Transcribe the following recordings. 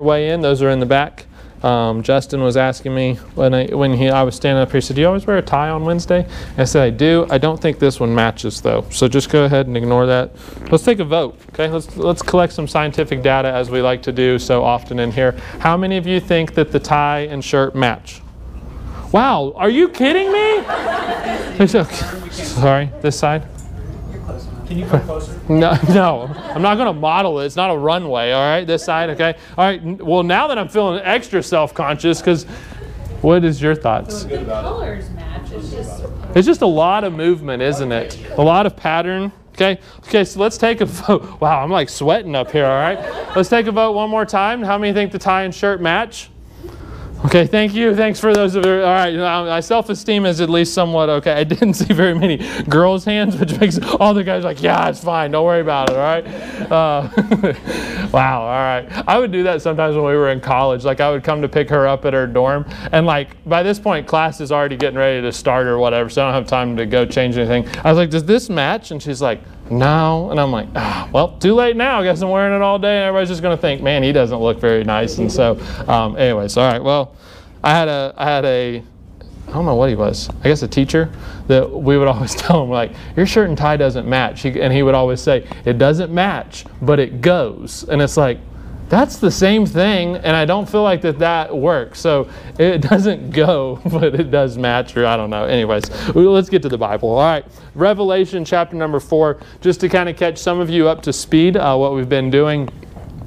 Way in. Those are in the back. Um, Justin was asking me when I when he I was standing up here. He said, "Do you always wear a tie on Wednesday?" I said, "I do. I don't think this one matches though. So just go ahead and ignore that. Let's take a vote. Okay, let's let's collect some scientific data as we like to do so often in here. How many of you think that the tie and shirt match? Wow, are you kidding me? Sorry, this side. Can you come closer? No, no, I'm not going to model it. It's not a runway, all right? This side, okay? All right, well, now that I'm feeling extra self conscious, because what is your thoughts? The colors match. It's just It's just a lot of movement, isn't it? A lot of pattern. Okay, okay, so let's take a vote. Wow, I'm like sweating up here, all right? Let's take a vote one more time. How many think the tie and shirt match? Okay, thank you. Thanks for those of you. All right, my self-esteem is at least somewhat okay. I didn't see very many girls' hands, which makes all the guys like, yeah, it's fine. Don't worry about it. All right. Uh, wow. All right. I would do that sometimes when we were in college. Like I would come to pick her up at her dorm, and like by this point, class is already getting ready to start or whatever, so I don't have time to go change anything. I was like, does this match? And she's like. No, and I'm like, ah, well, too late now. I guess I'm wearing it all day, and everybody's just gonna think, man, he doesn't look very nice. And so, um, anyways, all right. Well, I had a, I had a, I don't know what he was. I guess a teacher that we would always tell him like, your shirt and tie doesn't match, he, and he would always say, it doesn't match, but it goes. And it's like, that's the same thing, and I don't feel like that that works. So it doesn't go, but it does match, or I don't know. Anyways, let's get to the Bible. All right, Revelation chapter number four, just to kind of catch some of you up to speed, uh, what we've been doing.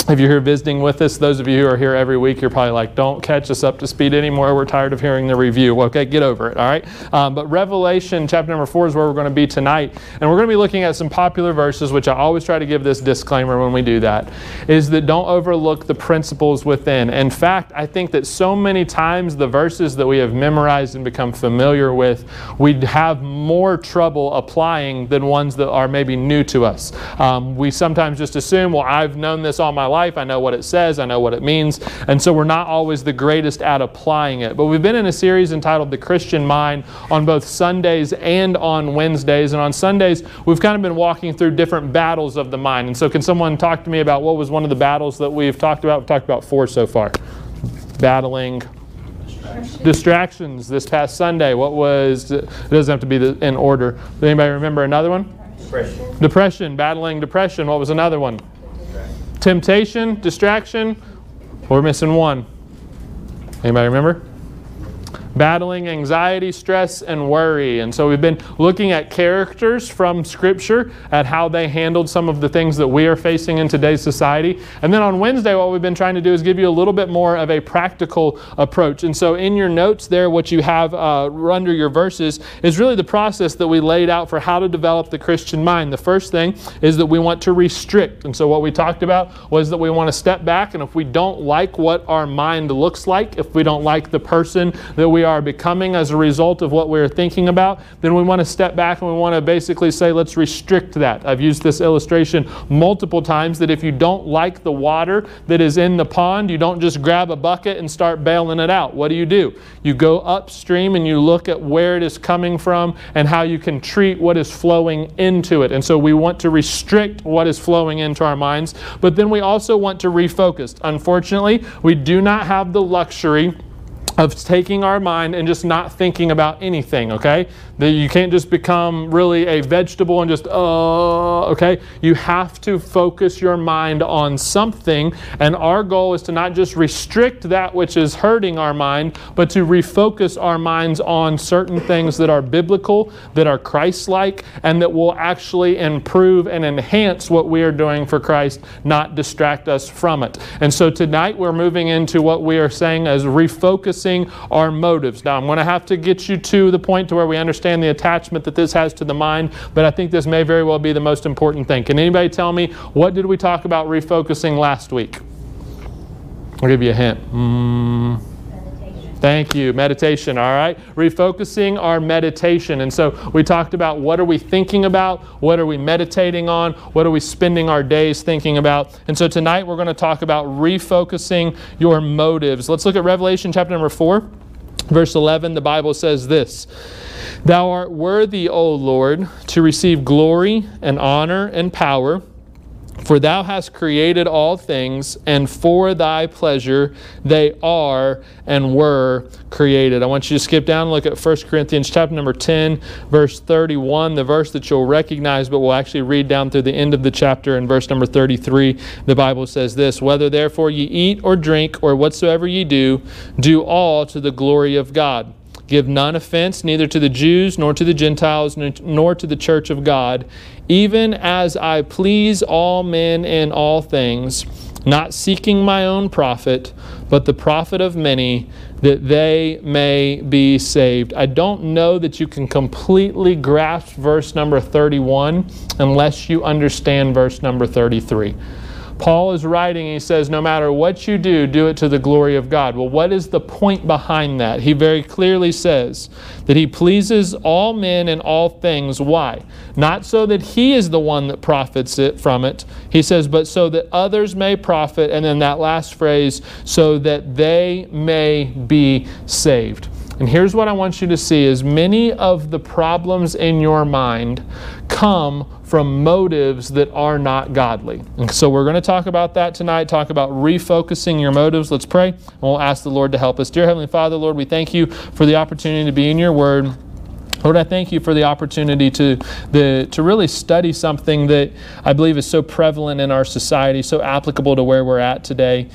If you're here visiting with us, those of you who are here every week, you're probably like, don't catch us up to speed anymore. We're tired of hearing the review. Okay, get over it, all right? Um, but Revelation chapter number four is where we're going to be tonight. And we're going to be looking at some popular verses, which I always try to give this disclaimer when we do that, is that don't overlook the principles within. In fact, I think that so many times the verses that we have memorized and become familiar with, we have more trouble applying than ones that are maybe new to us. Um, we sometimes just assume, well, I've known this all my life. I know what it says. I know what it means. And so we're not always the greatest at applying it. But we've been in a series entitled The Christian Mind on both Sundays and on Wednesdays. And on Sundays, we've kind of been walking through different battles of the mind. And so, can someone talk to me about what was one of the battles that we've talked about? We've talked about four so far. Battling distractions this past Sunday. What was, it doesn't have to be in order. Does anybody remember another one? Depression. Depression, battling depression. What was another one? Temptation, distraction. We're missing one. Anybody remember? Battling anxiety, stress, and worry. And so we've been looking at characters from Scripture, at how they handled some of the things that we are facing in today's society. And then on Wednesday, what we've been trying to do is give you a little bit more of a practical approach. And so in your notes there, what you have uh, under your verses is really the process that we laid out for how to develop the Christian mind. The first thing is that we want to restrict. And so what we talked about was that we want to step back, and if we don't like what our mind looks like, if we don't like the person that we are becoming as a result of what we're thinking about, then we want to step back and we want to basically say, let's restrict that. I've used this illustration multiple times that if you don't like the water that is in the pond, you don't just grab a bucket and start bailing it out. What do you do? You go upstream and you look at where it is coming from and how you can treat what is flowing into it. And so we want to restrict what is flowing into our minds, but then we also want to refocus. Unfortunately, we do not have the luxury of taking our mind and just not thinking about anything, okay? That you can't just become really a vegetable and just, uh, okay? You have to focus your mind on something, and our goal is to not just restrict that which is hurting our mind, but to refocus our minds on certain things that are biblical, that are Christ like, and that will actually improve and enhance what we are doing for Christ, not distract us from it. And so tonight we're moving into what we are saying as refocusing our motives. Now, I'm going to have to get you to the point to where we understand the attachment that this has to the mind, but I think this may very well be the most important thing. Can anybody tell me what did we talk about refocusing last week? I'll give you a hint. Mm, Thank you. Meditation, all right? Refocusing our meditation. And so we talked about what are we thinking about? What are we meditating on? What are we spending our days thinking about? And so tonight we're going to talk about refocusing your motives. Let's look at Revelation chapter number 4, verse 11. The Bible says this Thou art worthy, O Lord, to receive glory and honor and power. For thou hast created all things, and for thy pleasure they are and were created. I want you to skip down and look at 1 Corinthians chapter number 10, verse 31, the verse that you'll recognize, but we'll actually read down through the end of the chapter in verse number 33. The Bible says this Whether therefore ye eat or drink, or whatsoever ye do, do all to the glory of God. Give none offense, neither to the Jews, nor to the Gentiles, nor to the church of God, even as I please all men in all things, not seeking my own profit, but the profit of many, that they may be saved. I don't know that you can completely grasp verse number 31 unless you understand verse number 33. Paul is writing, he says, No matter what you do, do it to the glory of God. Well, what is the point behind that? He very clearly says that he pleases all men in all things. Why? Not so that he is the one that profits it from it. He says, but so that others may profit. And then that last phrase, so that they may be saved. And here's what I want you to see is many of the problems in your mind come from motives that are not godly. And so we're going to talk about that tonight, talk about refocusing your motives. Let's pray, and we'll ask the Lord to help us. Dear Heavenly Father, Lord, we thank you for the opportunity to be in your word. Lord, I thank you for the opportunity to, the, to really study something that I believe is so prevalent in our society, so applicable to where we're at today.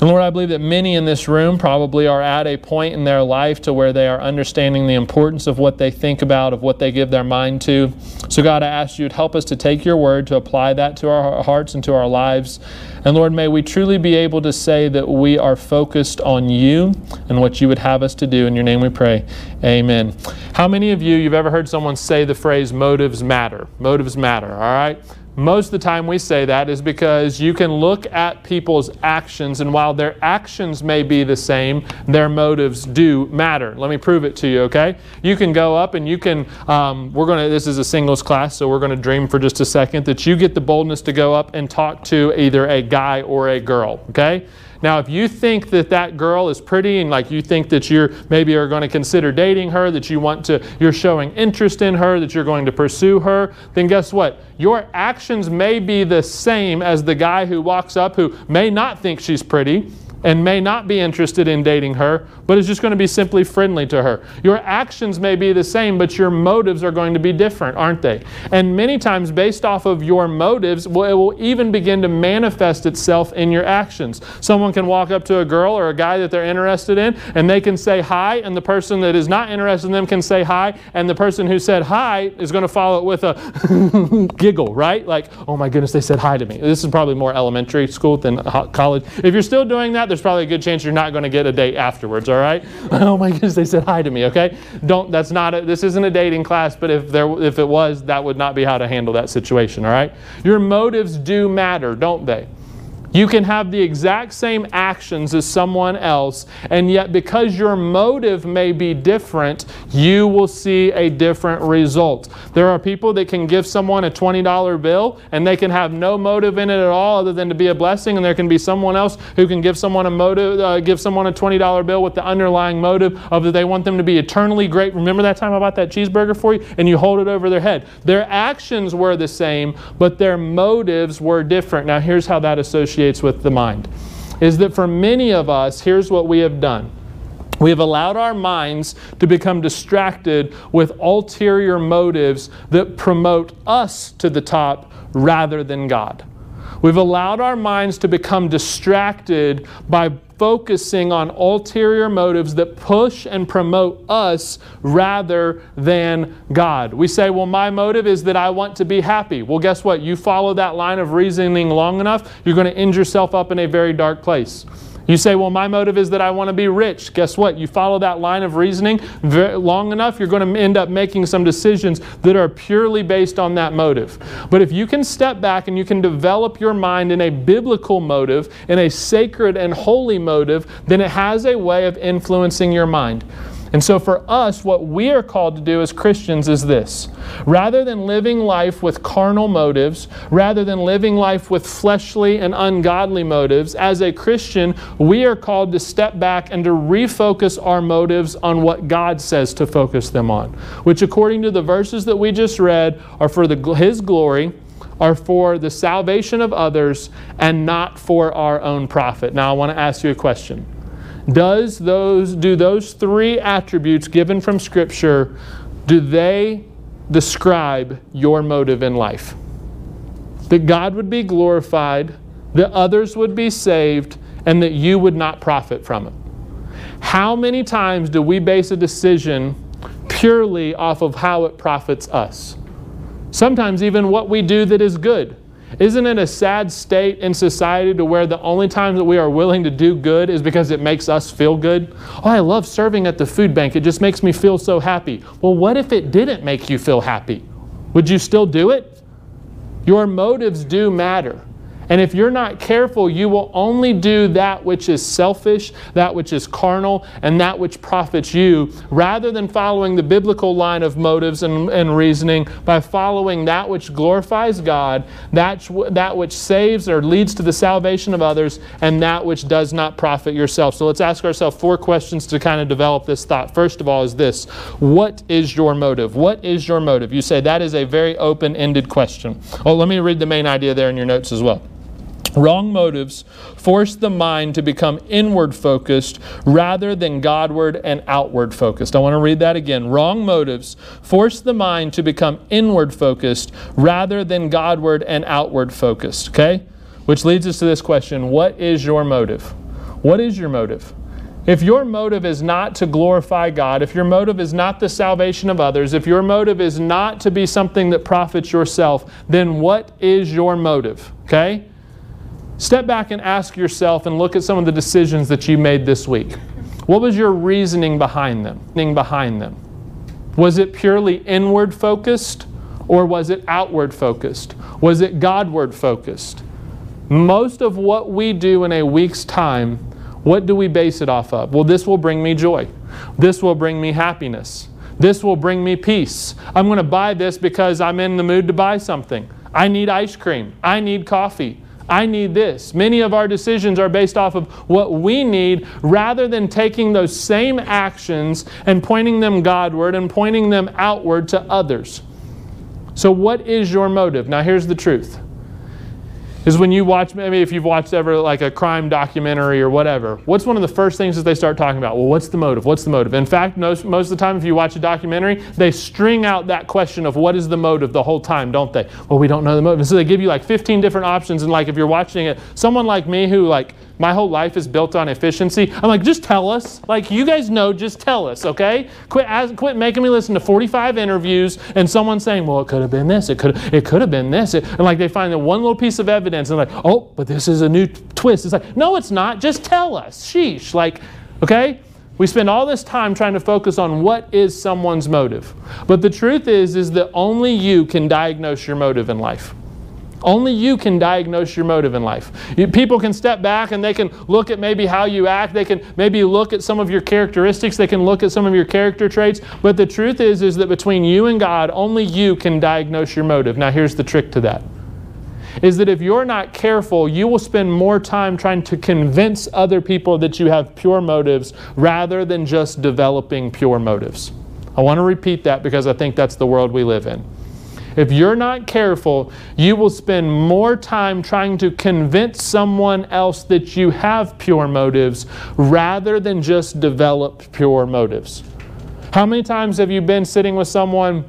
And Lord, I believe that many in this room probably are at a point in their life to where they are understanding the importance of what they think about, of what they give their mind to. So, God, I ask you to help us to take your word, to apply that to our hearts and to our lives. And Lord, may we truly be able to say that we are focused on you and what you would have us to do. In your name we pray. Amen. How many of you, you've ever heard someone say the phrase motives matter? Motives matter, all right? Most of the time we say that is because you can look at people's actions, and while their actions may be the same, their motives do matter. Let me prove it to you, okay? You can go up and you can, um, we're going to, this is a singles class, so we're going to dream for just a second that you get the boldness to go up and talk to either a guy or a girl, okay? Now, if you think that that girl is pretty and like you think that you're maybe are going to consider dating her, that you want to, you're showing interest in her, that you're going to pursue her, then guess what? Your actions may be the same as the guy who walks up who may not think she's pretty and may not be interested in dating her, but is just going to be simply friendly to her. Your actions may be the same, but your motives are going to be different, aren't they? And many times, based off of your motives, well, it will even begin to manifest itself in your actions. Someone can walk up to a girl or a guy that they're interested in, and they can say hi, and the person that is not interested in them can say hi, and the person who said hi is going to follow it with a giggle, right? Like, oh my goodness, they said hi to me. This is probably more elementary school than college. If you're still doing that, there's probably a good chance you're not going to get a date afterwards, all right? oh my goodness, they said hi to me, okay? Don't, that's not, a, this isn't a dating class, but if, there, if it was, that would not be how to handle that situation, all right? Your motives do matter, don't they? You can have the exact same actions as someone else, and yet because your motive may be different, you will see a different result. There are people that can give someone a $20 bill and they can have no motive in it at all other than to be a blessing, and there can be someone else who can give someone a motive, uh, give someone a $20 bill with the underlying motive of that they want them to be eternally great. Remember that time I bought that cheeseburger for you? And you hold it over their head. Their actions were the same, but their motives were different. Now, here's how that associates associates with the mind is that for many of us, here's what we have done. We have allowed our minds to become distracted with ulterior motives that promote us to the top rather than God. We've allowed our minds to become distracted by focusing on ulterior motives that push and promote us rather than God. We say, well, my motive is that I want to be happy. Well, guess what? You follow that line of reasoning long enough, you're going to end yourself up in a very dark place. You say, well, my motive is that I want to be rich. Guess what? You follow that line of reasoning long enough, you're going to end up making some decisions that are purely based on that motive. But if you can step back and you can develop your mind in a biblical motive, in a sacred and holy motive, then it has a way of influencing your mind. And so, for us, what we are called to do as Christians is this rather than living life with carnal motives, rather than living life with fleshly and ungodly motives, as a Christian, we are called to step back and to refocus our motives on what God says to focus them on, which, according to the verses that we just read, are for the, His glory are for the salvation of others and not for our own profit. Now, I want to ask you a question. Does those do those three attributes given from scripture do they describe your motive in life? That God would be glorified, that others would be saved, and that you would not profit from it. How many times do we base a decision purely off of how it profits us? Sometimes even what we do that is good. Isn't it a sad state in society to where the only time that we are willing to do good is because it makes us feel good? Oh, I love serving at the food bank. It just makes me feel so happy. Well, what if it didn't make you feel happy? Would you still do it? Your motives do matter. And if you're not careful, you will only do that which is selfish, that which is carnal, and that which profits you, rather than following the biblical line of motives and, and reasoning by following that which glorifies God, that, that which saves or leads to the salvation of others, and that which does not profit yourself. So let's ask ourselves four questions to kind of develop this thought. First of all, is this What is your motive? What is your motive? You say that is a very open ended question. Oh, let me read the main idea there in your notes as well. Wrong motives force the mind to become inward focused rather than Godward and outward focused. I want to read that again. Wrong motives force the mind to become inward focused rather than Godward and outward focused. Okay? Which leads us to this question What is your motive? What is your motive? If your motive is not to glorify God, if your motive is not the salvation of others, if your motive is not to be something that profits yourself, then what is your motive? Okay? Step back and ask yourself and look at some of the decisions that you made this week. What was your reasoning behind them? Behind them. Was it purely inward focused or was it outward focused? Was it Godward focused? Most of what we do in a week's time, what do we base it off of? Well, this will bring me joy. This will bring me happiness. This will bring me peace. I'm going to buy this because I'm in the mood to buy something. I need ice cream. I need coffee. I need this. Many of our decisions are based off of what we need rather than taking those same actions and pointing them Godward and pointing them outward to others. So, what is your motive? Now, here's the truth is when you watch, maybe if you've watched ever like a crime documentary or whatever, what's one of the first things that they start talking about? Well, what's the motive? What's the motive? In fact, most, most of the time, if you watch a documentary, they string out that question of what is the motive the whole time, don't they? Well, we don't know the motive. And so they give you like 15 different options. And like if you're watching it, someone like me who like my whole life is built on efficiency. I'm like, just tell us. Like, you guys know, just tell us, okay? Quit, quit making me listen to 45 interviews and someone saying, well, it could have been this, it could, it could have been this. and like, they find the one little piece of evidence and like, oh, but this is a new twist. It's like, no, it's not. Just tell us. Sheesh. Like, okay? We spend all this time trying to focus on what is someone's motive. But the truth is, is that only you can diagnose your motive in life. Only you can diagnose your motive in life. People can step back and they can look at maybe how you act. They can maybe look at some of your characteristics. They can look at some of your character traits. But the truth is, is that between you and God, only you can diagnose your motive. Now, here's the trick to that is that if you're not careful, you will spend more time trying to convince other people that you have pure motives rather than just developing pure motives. I want to repeat that because I think that's the world we live in. If you're not careful, you will spend more time trying to convince someone else that you have pure motives rather than just develop pure motives. How many times have you been sitting with someone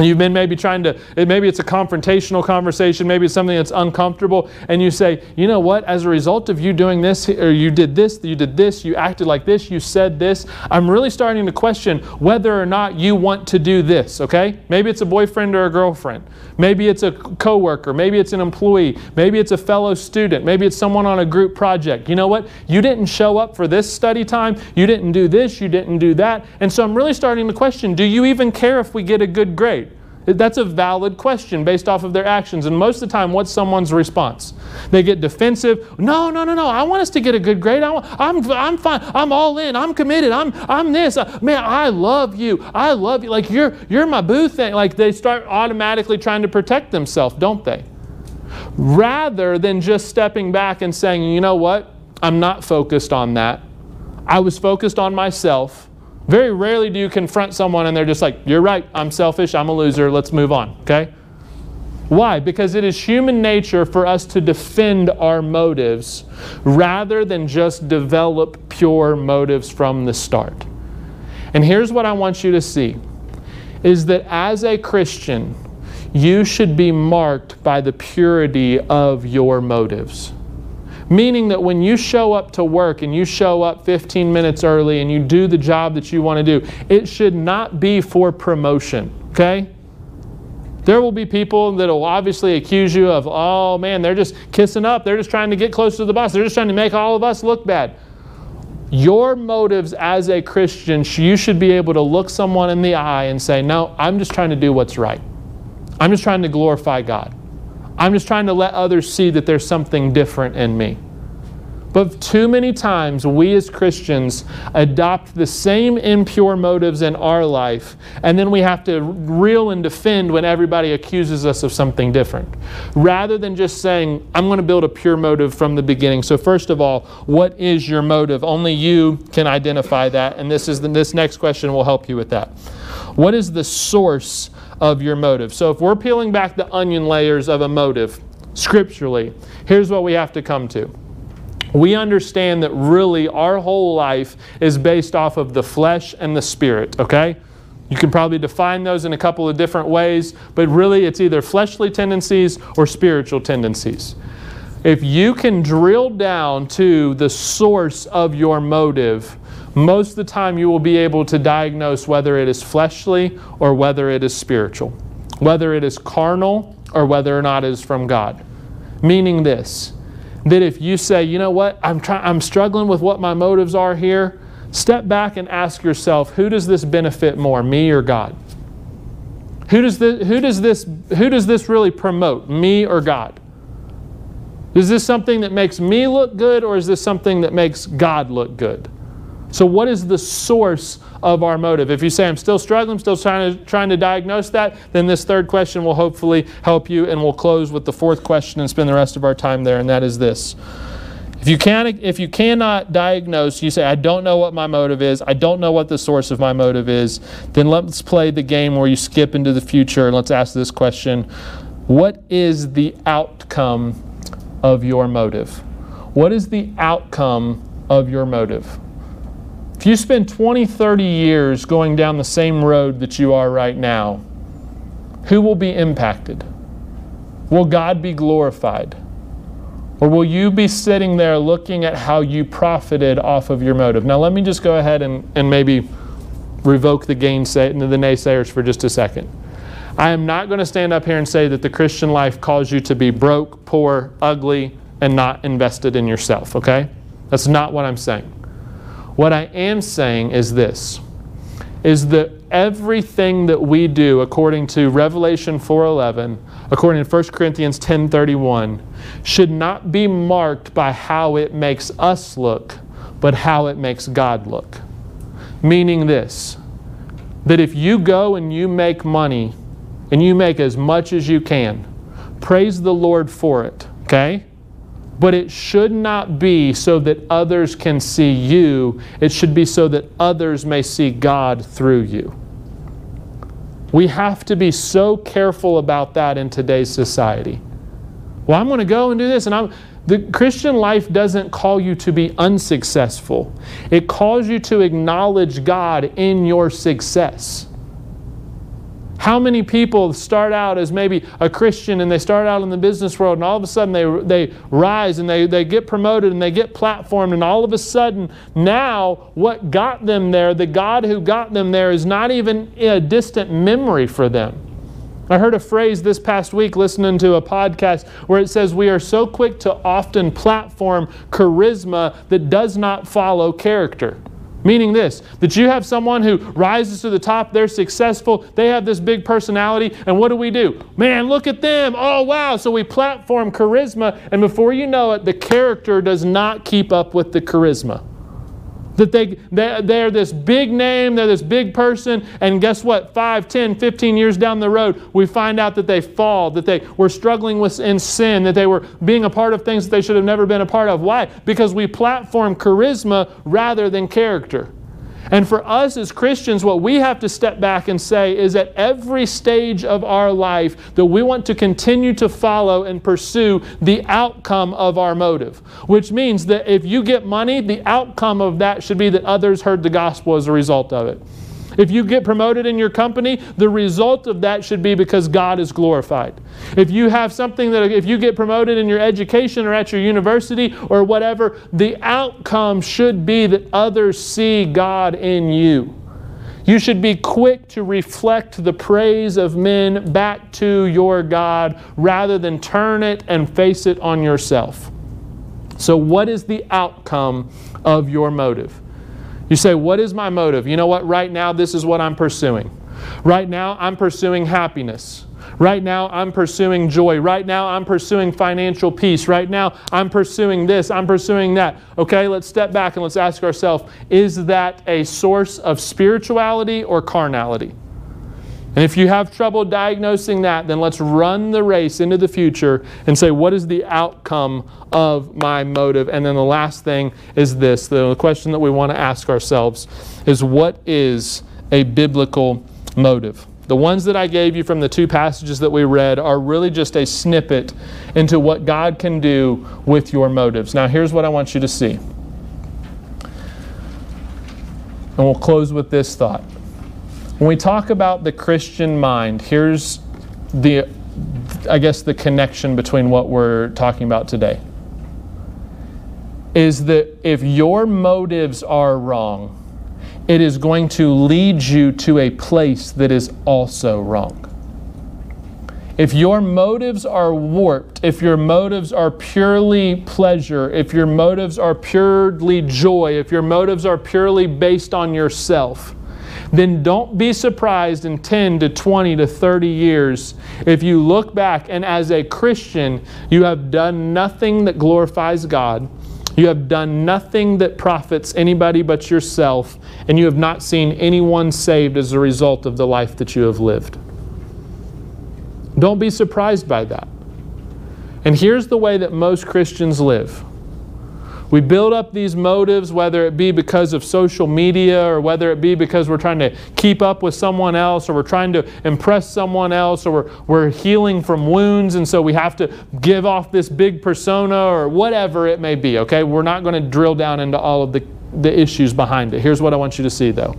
You've been maybe trying to, maybe it's a confrontational conversation, maybe it's something that's uncomfortable, and you say, you know what, as a result of you doing this, or you did this, you did this, you acted like this, you said this, I'm really starting to question whether or not you want to do this, okay? Maybe it's a boyfriend or a girlfriend. Maybe it's a coworker, maybe it's an employee, maybe it's a fellow student, maybe it's someone on a group project. You know what? You didn't show up for this study time, you didn't do this, you didn't do that. And so I'm really starting to question, do you even care if we get a good grade? That's a valid question based off of their actions. And most of the time, what's someone's response? They get defensive. No, no, no, no. I want us to get a good grade. I am I'm fine. I'm all in. I'm committed. I'm, I'm this. Uh, man, I love you. I love you. Like you're, you're my boo thing. Like they start automatically trying to protect themselves, don't they? Rather than just stepping back and saying, you know what? I'm not focused on that. I was focused on myself. Very rarely do you confront someone and they're just like, You're right, I'm selfish, I'm a loser, let's move on, okay? Why? Because it is human nature for us to defend our motives rather than just develop pure motives from the start. And here's what I want you to see is that as a Christian, you should be marked by the purity of your motives. Meaning that when you show up to work and you show up 15 minutes early and you do the job that you want to do, it should not be for promotion, okay? There will be people that will obviously accuse you of, oh man, they're just kissing up. They're just trying to get close to the boss. They're just trying to make all of us look bad. Your motives as a Christian, you should be able to look someone in the eye and say, no, I'm just trying to do what's right. I'm just trying to glorify God. I'm just trying to let others see that there's something different in me. But too many times, we as Christians adopt the same impure motives in our life, and then we have to reel and defend when everybody accuses us of something different. Rather than just saying, I'm going to build a pure motive from the beginning. So, first of all, what is your motive? Only you can identify that, and this, is the, this next question will help you with that. What is the source of your motive. So if we're peeling back the onion layers of a motive scripturally, here's what we have to come to. We understand that really our whole life is based off of the flesh and the spirit, okay? You can probably define those in a couple of different ways, but really it's either fleshly tendencies or spiritual tendencies. If you can drill down to the source of your motive, most of the time you will be able to diagnose whether it is fleshly or whether it is spiritual, whether it is carnal or whether or not it is from God. Meaning this, that if you say, you know what, I'm, try- I'm struggling with what my motives are here, step back and ask yourself, who does this benefit more, me or God? Who does, this, who, does this, who does this really promote, me or God? Is this something that makes me look good or is this something that makes God look good? So, what is the source of our motive? If you say, I'm still struggling, still trying to, trying to diagnose that, then this third question will hopefully help you. And we'll close with the fourth question and spend the rest of our time there, and that is this. If you, can, if you cannot diagnose, you say, I don't know what my motive is, I don't know what the source of my motive is, then let's play the game where you skip into the future and let's ask this question What is the outcome of your motive? What is the outcome of your motive? If you spend 20, 30 years going down the same road that you are right now, who will be impacted? Will God be glorified? Or will you be sitting there looking at how you profited off of your motive? Now, let me just go ahead and, and maybe revoke the gainsay, the naysayers for just a second. I am not going to stand up here and say that the Christian life calls you to be broke, poor, ugly, and not invested in yourself, okay? That's not what I'm saying. What I am saying is this is that everything that we do according to Revelation 4:11, according to 1 Corinthians 10:31, should not be marked by how it makes us look, but how it makes God look. Meaning this, that if you go and you make money and you make as much as you can, praise the Lord for it, okay? But it should not be so that others can see you. It should be so that others may see God through you. We have to be so careful about that in today's society. Well, I'm going to go and do this, and I'm. The Christian life doesn't call you to be unsuccessful. It calls you to acknowledge God in your success. How many people start out as maybe a Christian and they start out in the business world and all of a sudden they, they rise and they, they get promoted and they get platformed and all of a sudden now what got them there, the God who got them there, is not even a distant memory for them. I heard a phrase this past week listening to a podcast where it says, We are so quick to often platform charisma that does not follow character. Meaning this, that you have someone who rises to the top, they're successful, they have this big personality, and what do we do? Man, look at them. Oh, wow. So we platform charisma, and before you know it, the character does not keep up with the charisma. That they, they, they're this big name, they're this big person, and guess what? 5, 10, 15 years down the road, we find out that they fall, that they were struggling with in sin, that they were being a part of things that they should have never been a part of. Why? Because we platform charisma rather than character. And for us as Christians, what we have to step back and say is at every stage of our life that we want to continue to follow and pursue the outcome of our motive. Which means that if you get money, the outcome of that should be that others heard the gospel as a result of it. If you get promoted in your company, the result of that should be because God is glorified. If you have something that, if you get promoted in your education or at your university or whatever, the outcome should be that others see God in you. You should be quick to reflect the praise of men back to your God rather than turn it and face it on yourself. So, what is the outcome of your motive? You say, What is my motive? You know what? Right now, this is what I'm pursuing. Right now, I'm pursuing happiness. Right now, I'm pursuing joy. Right now, I'm pursuing financial peace. Right now, I'm pursuing this. I'm pursuing that. Okay, let's step back and let's ask ourselves is that a source of spirituality or carnality? And if you have trouble diagnosing that, then let's run the race into the future and say, what is the outcome of my motive? And then the last thing is this the question that we want to ask ourselves is, what is a biblical motive? The ones that I gave you from the two passages that we read are really just a snippet into what God can do with your motives. Now, here's what I want you to see. And we'll close with this thought. When we talk about the Christian mind, here's the, I guess, the connection between what we're talking about today. Is that if your motives are wrong, it is going to lead you to a place that is also wrong. If your motives are warped, if your motives are purely pleasure, if your motives are purely joy, if your motives are purely based on yourself, then don't be surprised in 10 to 20 to 30 years if you look back and as a Christian, you have done nothing that glorifies God. You have done nothing that profits anybody but yourself, and you have not seen anyone saved as a result of the life that you have lived. Don't be surprised by that. And here's the way that most Christians live we build up these motives, whether it be because of social media or whether it be because we're trying to keep up with someone else or we're trying to impress someone else or we're, we're healing from wounds and so we have to give off this big persona or whatever it may be, okay? We're not going to drill down into all of the, the issues behind it. Here's what I want you to see though.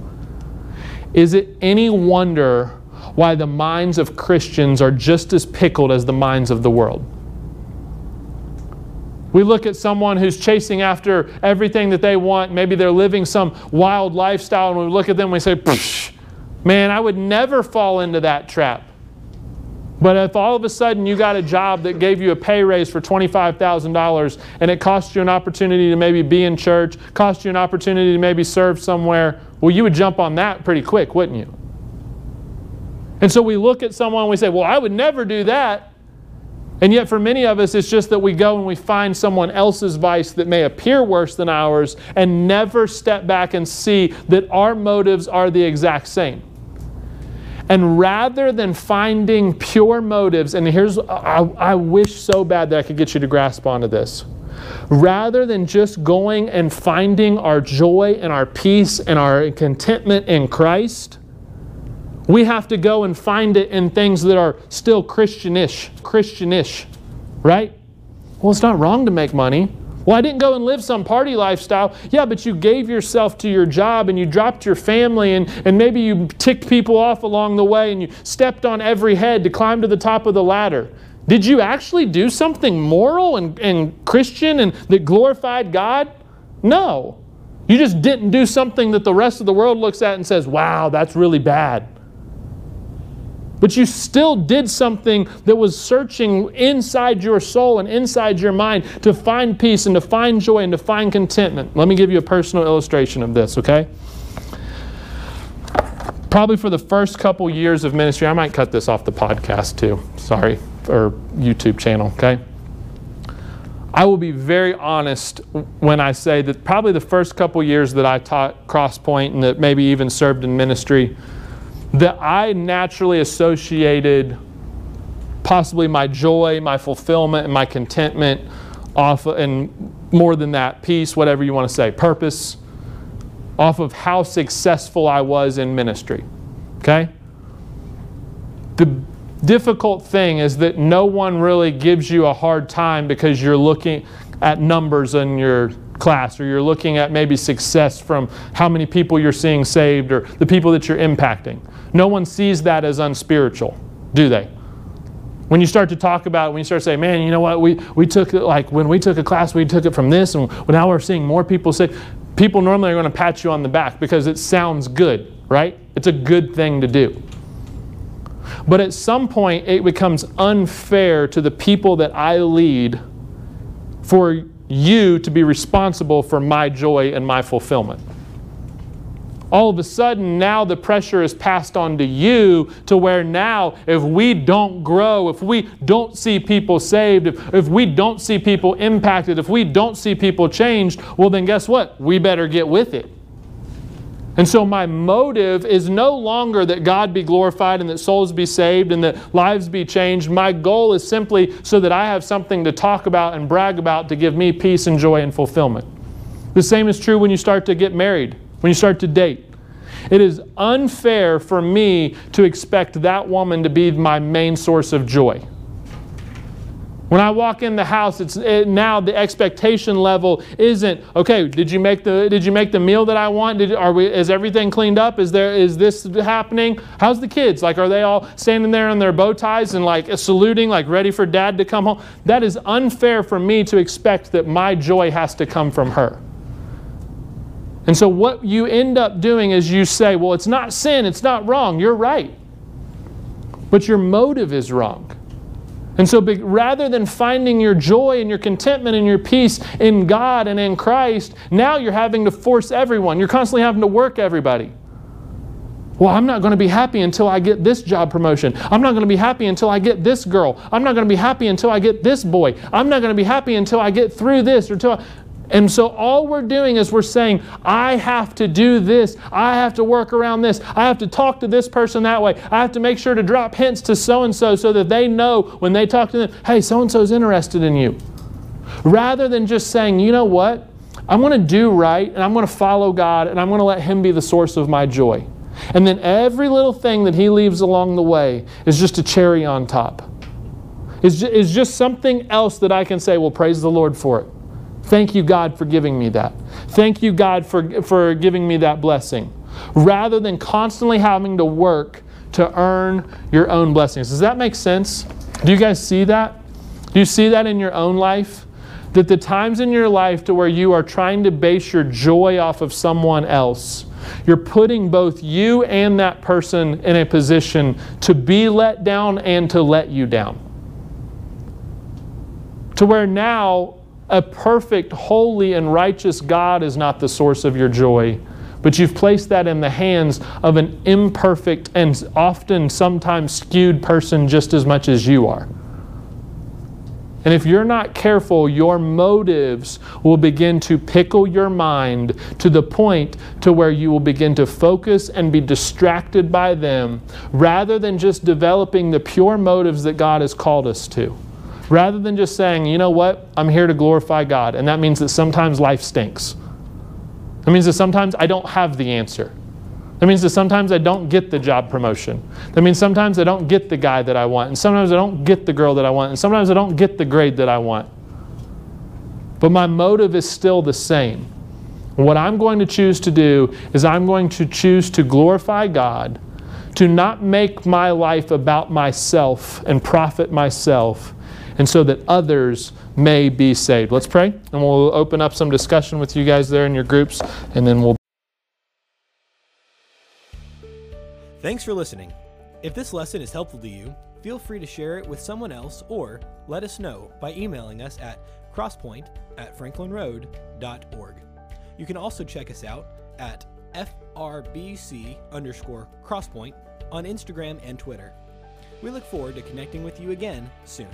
Is it any wonder why the minds of Christians are just as pickled as the minds of the world? We look at someone who's chasing after everything that they want. Maybe they're living some wild lifestyle, and we look at them and we say, man, I would never fall into that trap. But if all of a sudden you got a job that gave you a pay raise for $25,000 and it cost you an opportunity to maybe be in church, cost you an opportunity to maybe serve somewhere, well, you would jump on that pretty quick, wouldn't you? And so we look at someone and we say, well, I would never do that. And yet, for many of us, it's just that we go and we find someone else's vice that may appear worse than ours and never step back and see that our motives are the exact same. And rather than finding pure motives, and here's, I, I, wish so bad that I could get you to grasp onto this. Rather than just going and finding our joy and our peace and our contentment in Christ, we have to go and find it in things that are still Christianish, Christianish, right? Well, it's not wrong to make money. Well, I didn't go and live some party lifestyle. Yeah, but you gave yourself to your job and you dropped your family and, and maybe you ticked people off along the way and you stepped on every head to climb to the top of the ladder. Did you actually do something moral and, and Christian and that glorified God? No. You just didn't do something that the rest of the world looks at and says, wow, that's really bad. But you still did something that was searching inside your soul and inside your mind to find peace and to find joy and to find contentment. Let me give you a personal illustration of this, okay? Probably for the first couple years of ministry, I might cut this off the podcast too. Sorry, or YouTube channel, okay? I will be very honest when I say that probably the first couple years that I taught Crosspoint and that maybe even served in ministry, that I naturally associated possibly my joy, my fulfillment, and my contentment off, of, and more than that, peace, whatever you want to say, purpose, off of how successful I was in ministry. Okay? The difficult thing is that no one really gives you a hard time because you're looking at numbers in your class or you're looking at maybe success from how many people you're seeing saved or the people that you're impacting. No one sees that as unspiritual, do they? When you start to talk about when you start to say, man, you know what, we, we took like when we took a class, we took it from this, and now we're seeing more people say, people normally are going to pat you on the back because it sounds good, right? It's a good thing to do. But at some point, it becomes unfair to the people that I lead for you to be responsible for my joy and my fulfillment all of a sudden now the pressure is passed on to you to where now if we don't grow, if we don't see people saved, if, if we don't see people impacted, if we don't see people changed, well then guess what? We better get with it. And so my motive is no longer that God be glorified and that souls be saved and that lives be changed. My goal is simply so that I have something to talk about and brag about to give me peace and joy and fulfillment. The same is true when you start to get married when you start to date. It is unfair for me to expect that woman to be my main source of joy. When I walk in the house, it's it, now the expectation level isn't okay. Did you make the Did you make the meal that I want? Did, are we? Is everything cleaned up? Is there Is this happening? How's the kids? Like, are they all standing there in their bow ties and like saluting, like ready for dad to come home? That is unfair for me to expect that my joy has to come from her. And so, what you end up doing is you say, Well, it's not sin, it's not wrong. You're right. But your motive is wrong. And so, rather than finding your joy and your contentment and your peace in God and in Christ, now you're having to force everyone. You're constantly having to work everybody. Well, I'm not going to be happy until I get this job promotion. I'm not going to be happy until I get this girl. I'm not going to be happy until I get this boy. I'm not going to be happy until I get through this or until. I... And so all we're doing is we're saying, I have to do this. I have to work around this. I have to talk to this person that way. I have to make sure to drop hints to so and so so that they know when they talk to them, hey, so and so is interested in you. Rather than just saying, you know what? I'm going to do right and I'm going to follow God and I'm going to let Him be the source of my joy. And then every little thing that He leaves along the way is just a cherry on top. Is just something else that I can say, well, praise the Lord for it. Thank you, God, for giving me that. Thank you, God, for, for giving me that blessing. Rather than constantly having to work to earn your own blessings. Does that make sense? Do you guys see that? Do you see that in your own life? That the times in your life to where you are trying to base your joy off of someone else, you're putting both you and that person in a position to be let down and to let you down. To where now a perfect, holy, and righteous God is not the source of your joy, but you've placed that in the hands of an imperfect and often sometimes skewed person just as much as you are. And if you're not careful, your motives will begin to pickle your mind to the point to where you will begin to focus and be distracted by them rather than just developing the pure motives that God has called us to. Rather than just saying, you know what, I'm here to glorify God. And that means that sometimes life stinks. That means that sometimes I don't have the answer. That means that sometimes I don't get the job promotion. That means sometimes I don't get the guy that I want. And sometimes I don't get the girl that I want. And sometimes I don't get the grade that I want. but my motive is still the same. What I'm going to choose to do is I'm going to choose to glorify God, to not make my life about myself and profit myself, and so that others may be saved. Let's pray, and we'll open up some discussion with you guys there in your groups, and then we'll. Thanks for listening. If this lesson is helpful to you, feel free to share it with someone else or let us know by emailing us at crosspoint at franklinroad.org. You can also check us out at FRBC underscore crosspoint on Instagram and Twitter. We look forward to connecting with you again soon.